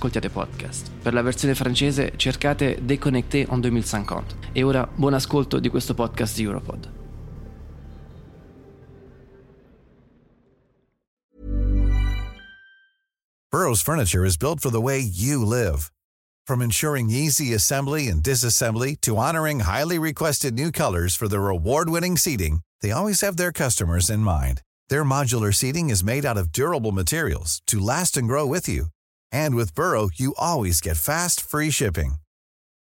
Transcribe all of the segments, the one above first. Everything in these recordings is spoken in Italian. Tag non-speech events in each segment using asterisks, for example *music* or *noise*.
ascoltiate podcast. Per la versione francese cercate Déconnecté en 2050. E ora buon ascolto di questo podcast Europod. Burroughs Furniture is built for the way you live. From ensuring easy assembly and disassembly to honoring highly requested new colors for their award-winning seating, they always have their customers in mind. Their modular seating is made out of durable materials to last and grow with you. And with Burrow, you always get fast, free shipping.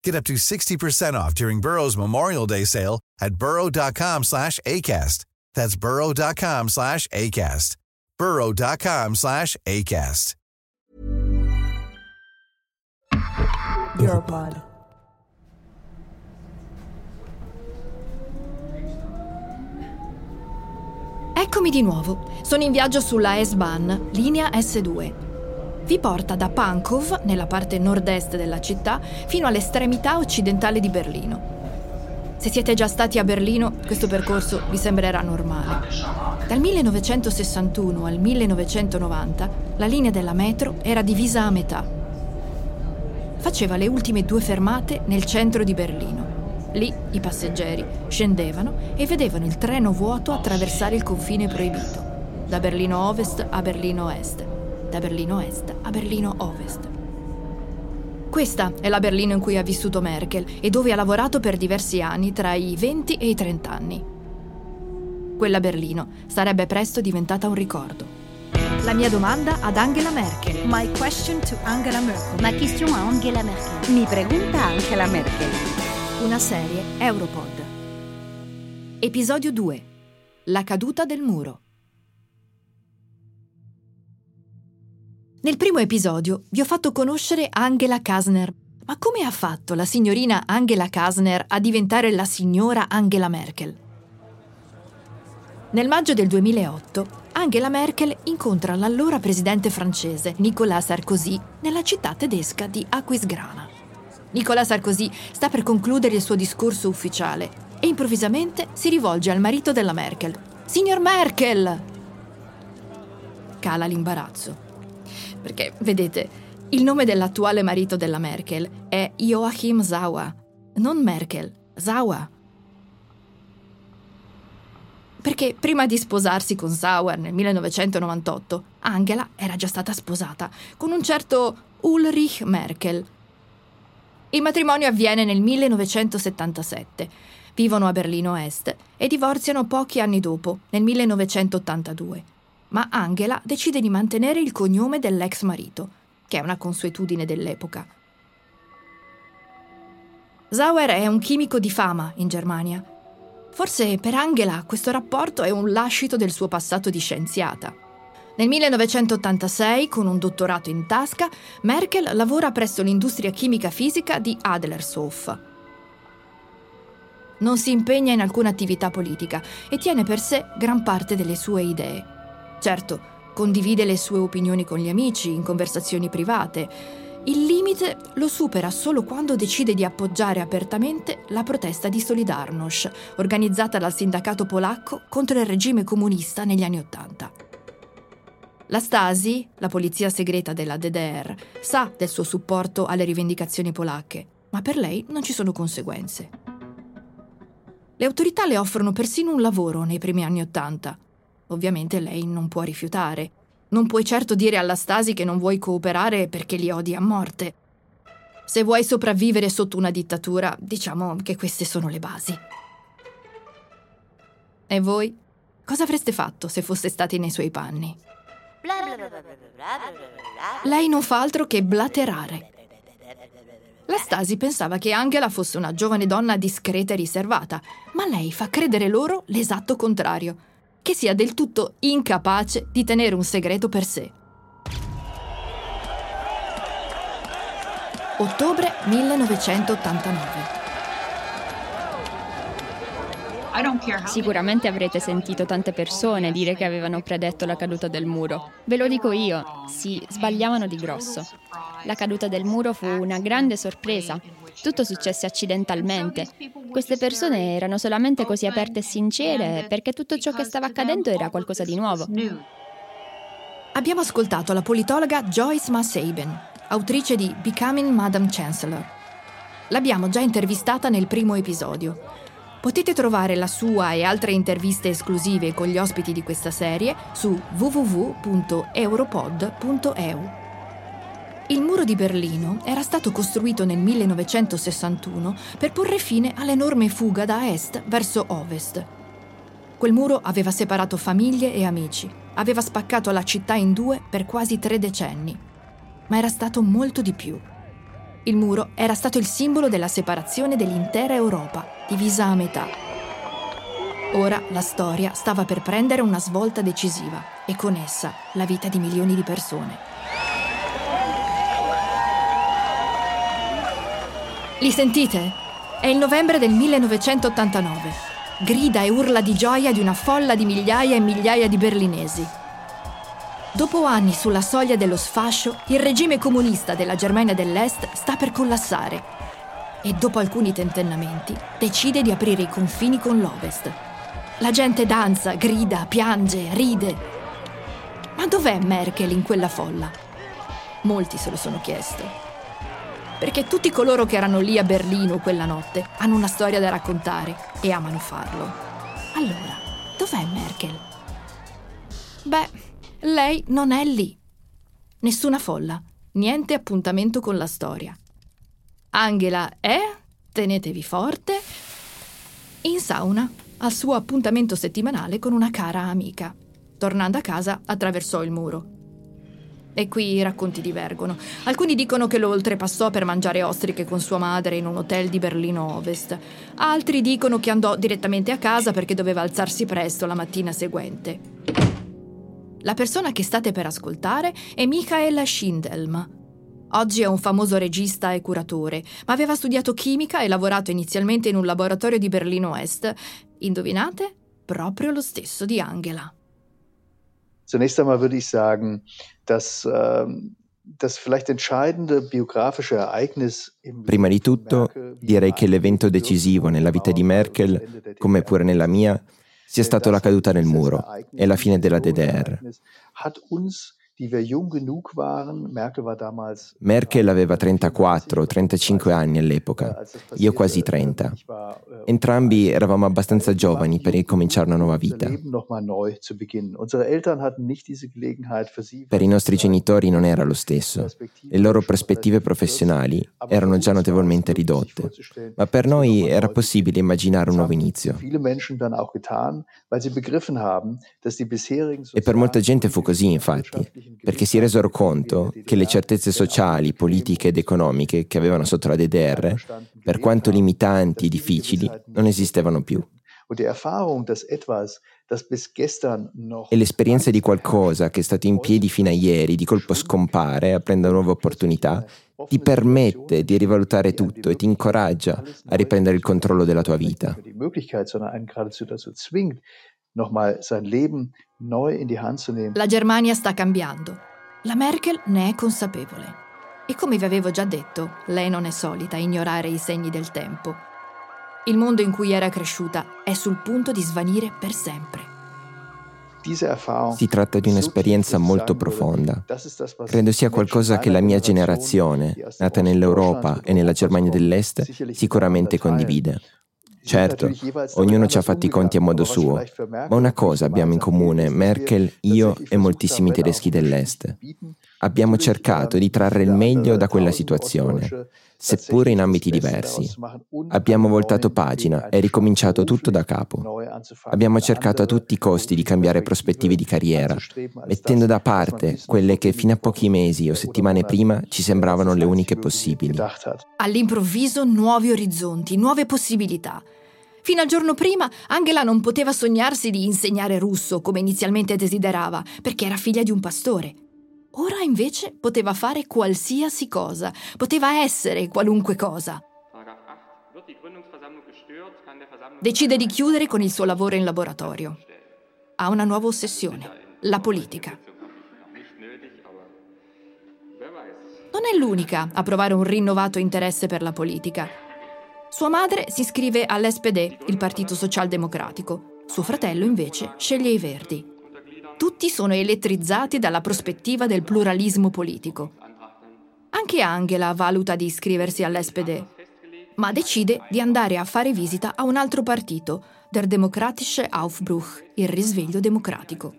Get up to 60% off during Burrow's Memorial Day sale at burrow.com slash ACAST. That's burrow.com slash ACAST. burrow.com slash ACAST. Europod. Eccomi di nuovo. Sono in viaggio sulla S-Bahn, linea S2. Vi porta da Pankov, nella parte nord-est della città, fino all'estremità occidentale di Berlino. Se siete già stati a Berlino, questo percorso vi sembrerà normale. Dal 1961 al 1990 la linea della metro era divisa a metà. Faceva le ultime due fermate nel centro di Berlino. Lì i passeggeri scendevano e vedevano il treno vuoto attraversare il confine proibito, da Berlino Ovest a Berlino Est, da Berlino Est a Berlino Ovest. Questa è la Berlino in cui ha vissuto Merkel e dove ha lavorato per diversi anni tra i 20 e i 30 anni. Quella Berlino sarebbe presto diventata un ricordo. La mia domanda ad Angela Merkel. My question to Angela Merkel. Ma question a Angela Merkel. Mi pregunta Angela Merkel. Una serie Europod. Episodio 2. La caduta del muro. Nel primo episodio vi ho fatto conoscere Angela Kasner. Ma come ha fatto la signorina Angela Kasner a diventare la signora Angela Merkel? Nel maggio del 2008, Angela Merkel incontra l'allora presidente francese Nicolas Sarkozy nella città tedesca di Aquisgrana. Nicolas Sarkozy sta per concludere il suo discorso ufficiale e improvvisamente si rivolge al marito della Merkel. Signor Merkel! Cala l'imbarazzo. Perché, vedete, il nome dell'attuale marito della Merkel è Joachim Zawa, non Merkel, Zawa. Perché prima di sposarsi con Sauer nel 1998, Angela era già stata sposata con un certo Ulrich Merkel. Il matrimonio avviene nel 1977. Vivono a Berlino Est e divorziano pochi anni dopo, nel 1982. Ma Angela decide di mantenere il cognome dell'ex marito, che è una consuetudine dell'epoca. Sauer è un chimico di fama in Germania. Forse per Angela questo rapporto è un lascito del suo passato di scienziata. Nel 1986, con un dottorato in tasca, Merkel lavora presso l'industria chimica fisica di Adlershof. Non si impegna in alcuna attività politica e tiene per sé gran parte delle sue idee. Certo, condivide le sue opinioni con gli amici, in conversazioni private. Il limite lo supera solo quando decide di appoggiare apertamente la protesta di Solidarnosc, organizzata dal sindacato polacco contro il regime comunista negli anni Ottanta. La Stasi, la polizia segreta della DDR, sa del suo supporto alle rivendicazioni polacche, ma per lei non ci sono conseguenze. Le autorità le offrono persino un lavoro nei primi anni Ottanta. Ovviamente lei non può rifiutare. Non puoi certo dire alla Stasi che non vuoi cooperare perché li odi a morte. Se vuoi sopravvivere sotto una dittatura, diciamo che queste sono le basi. E voi? Cosa avreste fatto se foste stati nei suoi panni? Lei non fa altro che blaterare. La Stasi pensava che Angela fosse una giovane donna discreta e riservata, ma lei fa credere loro l'esatto contrario, che sia del tutto incapace di tenere un segreto per sé. Ottobre 1989. Sicuramente avrete sentito tante persone dire che avevano predetto la caduta del muro. Ve lo dico io, sì, sbagliavano di grosso. La caduta del muro fu una grande sorpresa. Tutto successe accidentalmente. Queste persone erano solamente così aperte e sincere perché tutto ciò che stava accadendo era qualcosa di nuovo. Abbiamo ascoltato la politologa Joyce Masaben, autrice di Becoming Madam Chancellor. L'abbiamo già intervistata nel primo episodio. Potete trovare la sua e altre interviste esclusive con gli ospiti di questa serie su www.europod.eu. Il muro di Berlino era stato costruito nel 1961 per porre fine all'enorme fuga da est verso ovest. Quel muro aveva separato famiglie e amici, aveva spaccato la città in due per quasi tre decenni, ma era stato molto di più. Il muro era stato il simbolo della separazione dell'intera Europa, divisa a metà. Ora la storia stava per prendere una svolta decisiva e con essa la vita di milioni di persone. Li sentite? È il novembre del 1989. Grida e urla di gioia di una folla di migliaia e migliaia di berlinesi. Dopo anni sulla soglia dello sfascio, il regime comunista della Germania dell'Est sta per collassare e dopo alcuni tentennamenti decide di aprire i confini con l'Ovest. La gente danza, grida, piange, ride. Ma dov'è Merkel in quella folla? Molti se lo sono chiesto. Perché tutti coloro che erano lì a Berlino quella notte hanno una storia da raccontare e amano farlo. Allora, dov'è Merkel? Beh, lei non è lì. Nessuna folla, niente appuntamento con la storia. Angela è, tenetevi forte, in sauna, al suo appuntamento settimanale con una cara amica. Tornando a casa, attraversò il muro. E qui i racconti divergono. Alcuni dicono che lo oltrepassò per mangiare ostriche con sua madre in un hotel di Berlino Ovest. Altri dicono che andò direttamente a casa perché doveva alzarsi presto la mattina seguente. La persona che state per ascoltare è Michael Schindelm. Oggi è un famoso regista e curatore, ma aveva studiato chimica e lavorato inizialmente in un laboratorio di Berlino Est. Indovinate? Proprio lo stesso di Angela. Zunächst einmal würde ich sagen, dass ähm, das vielleicht entscheidende biografische Ereignis Prima di tutto, direi che l'evento decisivo nella vita di Merkel, come pure nella mia, sia stato la caduta del muro e la fine della DDR. Merkel aveva 34 o 35 anni all'epoca, io quasi 30. Entrambi eravamo abbastanza giovani per ricominciare una nuova vita. Per i nostri genitori non era lo stesso. Le loro prospettive professionali erano già notevolmente ridotte, ma per noi era possibile immaginare un nuovo inizio. E per molta gente fu così, infatti perché si resero conto che le certezze sociali, politiche ed economiche che avevano sotto la DDR, per quanto limitanti e difficili, non esistevano più. E l'esperienza di qualcosa che è stato in piedi fino a ieri, di colpo scompare, aprendo nuove opportunità, ti permette di rivalutare tutto e ti incoraggia a riprendere il controllo della tua vita nochmal sein Leben neu in die Hand zu nehmen. La Germania sta cambiando. La Merkel ne è consapevole. E come vi avevo già detto, lei non è solita ignorare i segni del tempo. Il mondo in cui era cresciuta è sul punto di svanire per sempre. Si tratta di un'esperienza molto profonda. Credo sia qualcosa che la mia generazione, nata nell'Europa e nella Germania dell'Est, sicuramente condivide. Certo, ognuno ci ha fatti i conti a modo suo, ma una cosa abbiamo in comune, Merkel, io e moltissimi tedeschi dell'Est. Abbiamo cercato di trarre il meglio da quella situazione, seppure in ambiti diversi. Abbiamo voltato pagina e ricominciato tutto da capo. Abbiamo cercato a tutti i costi di cambiare prospettive di carriera, mettendo da parte quelle che fino a pochi mesi o settimane prima ci sembravano le uniche possibili. All'improvviso nuovi orizzonti, nuove possibilità. Fino al giorno prima Angela non poteva sognarsi di insegnare russo come inizialmente desiderava, perché era figlia di un pastore. Ora invece poteva fare qualsiasi cosa, poteva essere qualunque cosa. Decide di chiudere con il suo lavoro in laboratorio. Ha una nuova ossessione, la politica. Non è l'unica a provare un rinnovato interesse per la politica. Sua madre si iscrive all'SPD, il Partito Socialdemocratico. Suo fratello invece sceglie i Verdi. Tutti sono elettrizzati dalla prospettiva del pluralismo politico. Anche Angela valuta di iscriversi all'SPD, ma decide di andare a fare visita a un altro partito, der Demokratische Aufbruch, il risveglio democratico.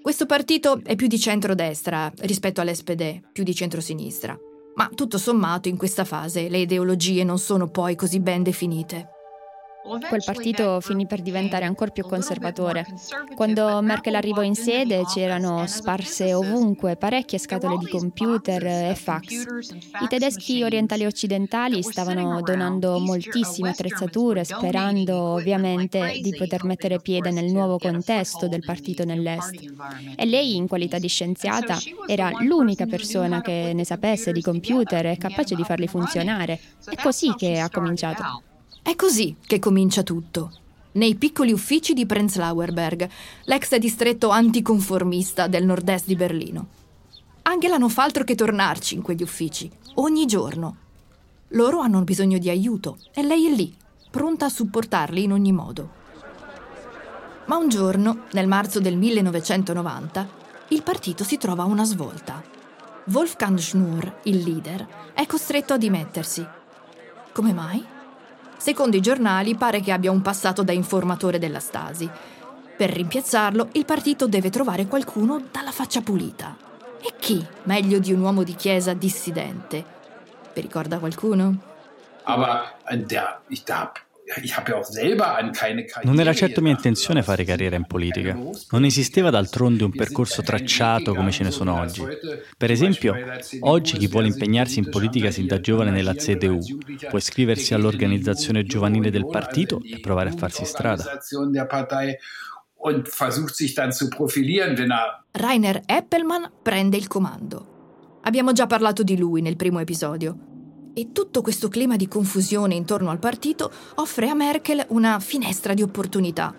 Questo partito è più di centrodestra rispetto all'SPD, più di centrosinistra. Ma tutto sommato in questa fase le ideologie non sono poi così ben definite. Quel partito finì per diventare ancora più conservatore. Quando Merkel arrivò in sede c'erano sparse ovunque parecchie scatole di computer e fax. I tedeschi orientali e occidentali stavano donando moltissime attrezzature sperando ovviamente di poter mettere piede nel nuovo contesto del partito nell'est. E lei in qualità di scienziata era l'unica persona che ne sapesse di computer e capace di farli funzionare. È così che ha cominciato. È così che comincia tutto. Nei piccoli uffici di Prenzlauerberg, l'ex distretto anticonformista del nord-est di Berlino. Angela non fa altro che tornarci in quegli uffici, ogni giorno. Loro hanno bisogno di aiuto e lei è lì, pronta a supportarli in ogni modo. Ma un giorno, nel marzo del 1990, il partito si trova a una svolta. Wolfgang Schnur, il leader, è costretto a dimettersi. Come mai? Secondo i giornali pare che abbia un passato da informatore della Stasi. Per rimpiazzarlo, il partito deve trovare qualcuno dalla faccia pulita. E chi meglio di un uomo di chiesa dissidente? Vi ricorda qualcuno? Aber der, ich, da non era certo mia intenzione fare carriera in politica. Non esisteva d'altronde un percorso tracciato come ce ne sono oggi. Per esempio, oggi chi vuole impegnarsi in politica sin da giovane nella CDU può iscriversi all'organizzazione giovanile del partito e provare a farsi strada. Rainer Eppelmann prende il comando. Abbiamo già parlato di lui nel primo episodio e tutto questo clima di confusione intorno al partito offre a Merkel una finestra di opportunità.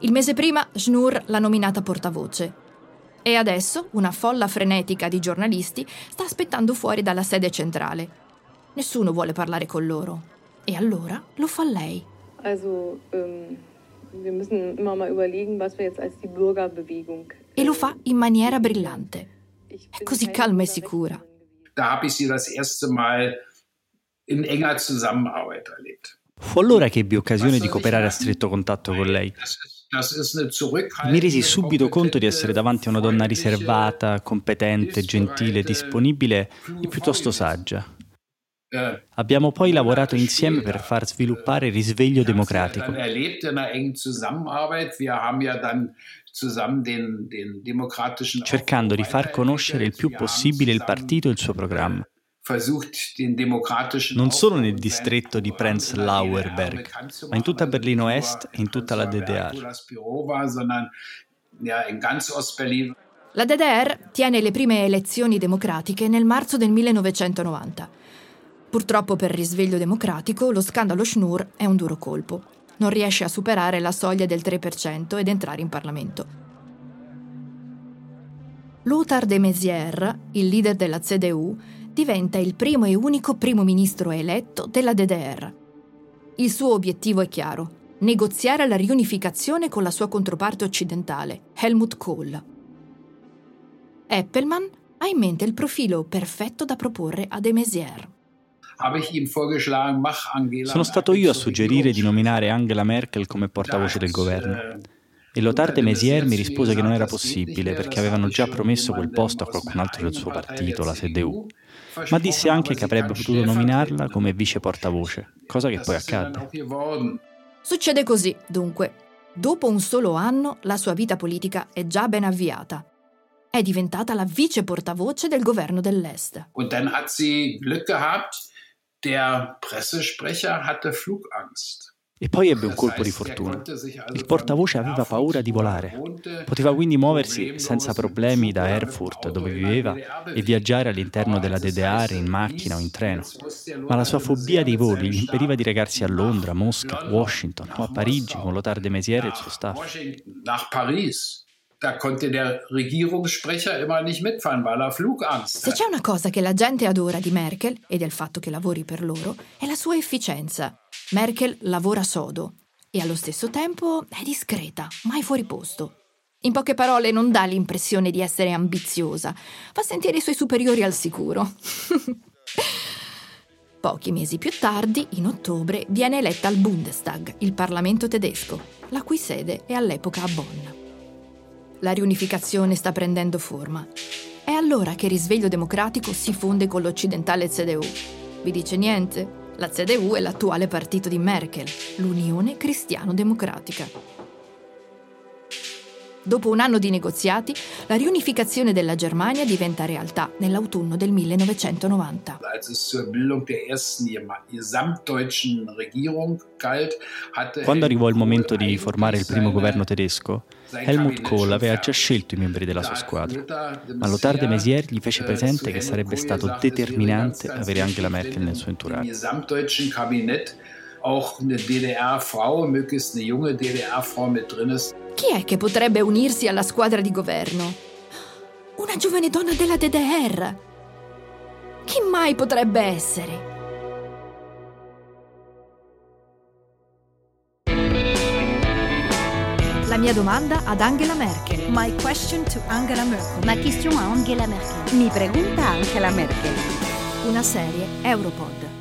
Il mese prima Schnur l'ha nominata portavoce. E adesso una folla frenetica di giornalisti sta aspettando fuori dalla sede centrale. Nessuno vuole parlare con loro. E allora lo fa lei. Also, um, wir müssen immer mal überlegen, was wir jetzt als die Bürgerbewegung. E lo fa in maniera brillante. È così calma e sicura. Da habe ich sie das erste Mal in enger Zusammenarbeit erlebt. Fu allora che ebbi occasione di cooperare a stretto contatto con lei. Mi resi subito conto di essere davanti a una donna riservata, competente, gentile, disponibile e piuttosto saggia. Eh, Abbiamo poi lavorato insieme per far sviluppare il risveglio democratico. Cercando di far conoscere il più possibile il partito e il suo programma. Non solo nel distretto di Prenzlauerberg, ma in tutta Berlino Est e in tutta la DDR. La DDR tiene le prime elezioni democratiche nel marzo del 1990. Purtroppo per risveglio democratico lo scandalo Schnur è un duro colpo. Non riesce a superare la soglia del 3% ed entrare in Parlamento. Lothar de Maizière, il leader della CDU, diventa il primo e unico primo ministro eletto della DDR. Il suo obiettivo è chiaro, negoziare la riunificazione con la sua controparte occidentale, Helmut Kohl. Eppelmann ha in mente il profilo perfetto da proporre a de Maizière. Sono stato io a suggerire di nominare Angela Merkel come portavoce del governo. E Lothar de Maizière mi rispose che non era possibile perché avevano già promesso quel posto a qualcun altro del suo partito, la CDU ma disse anche che avrebbe potuto nominarla come vice portavoce, cosa che poi accadde. Succede così, dunque. Dopo un solo anno la sua vita politica è già ben avviata. È diventata la vice portavoce del governo dell'Est. Und dann hat sie Glück gehabt, der Pressesprecher hatte Flugangst. E poi ebbe un colpo di fortuna. Il portavoce aveva paura di volare. Poteva quindi muoversi senza problemi da Erfurt, dove viveva, e viaggiare all'interno della DDR in macchina o in treno. Ma la sua fobia dei voli gli impediva di recarsi a Londra, Mosca, Washington o a Parigi con Lothar de Maizière e il suo staff. Da konnte der Regierungssprecher immer nicht mitfahren, weil er Flugangst Se c'è una cosa che la gente adora di Merkel e del fatto che lavori per loro, è la sua efficienza. Merkel lavora sodo e allo stesso tempo è discreta, mai fuori posto. In poche parole non dà l'impressione di essere ambiziosa, fa sentire i suoi superiori al sicuro. *laughs* Pochi mesi più tardi, in ottobre, viene eletta al Bundestag, il Parlamento tedesco, la cui sede è all'epoca a Bonn. La riunificazione sta prendendo forma. È allora che il risveglio democratico si fonde con l'occidentale CDU. Vi dice niente? La CDU è l'attuale partito di Merkel, l'Unione Cristiano-Democratica. Dopo un anno di negoziati, la riunificazione della Germania diventa realtà nell'autunno del 1990. Quando arrivò il momento di formare il primo governo tedesco, Helmut Kohl aveva già scelto i membri della sua squadra, ma Lothar de Maizière gli fece presente che sarebbe stato determinante avere Angela Merkel nel suo entourage auch eine DDR-Frau, möglichst eine junge DDR-Frau mit drin ist. Chi è che potrebbe unirsi alla squadra di governo? Una giovane donna della DDR. Chi mai potrebbe essere? La mia domanda ad Angela Merkel. My question to Angela Merkel. Ma question a Angela Merkel. Mi pregunta Angela Merkel. Una serie Europod.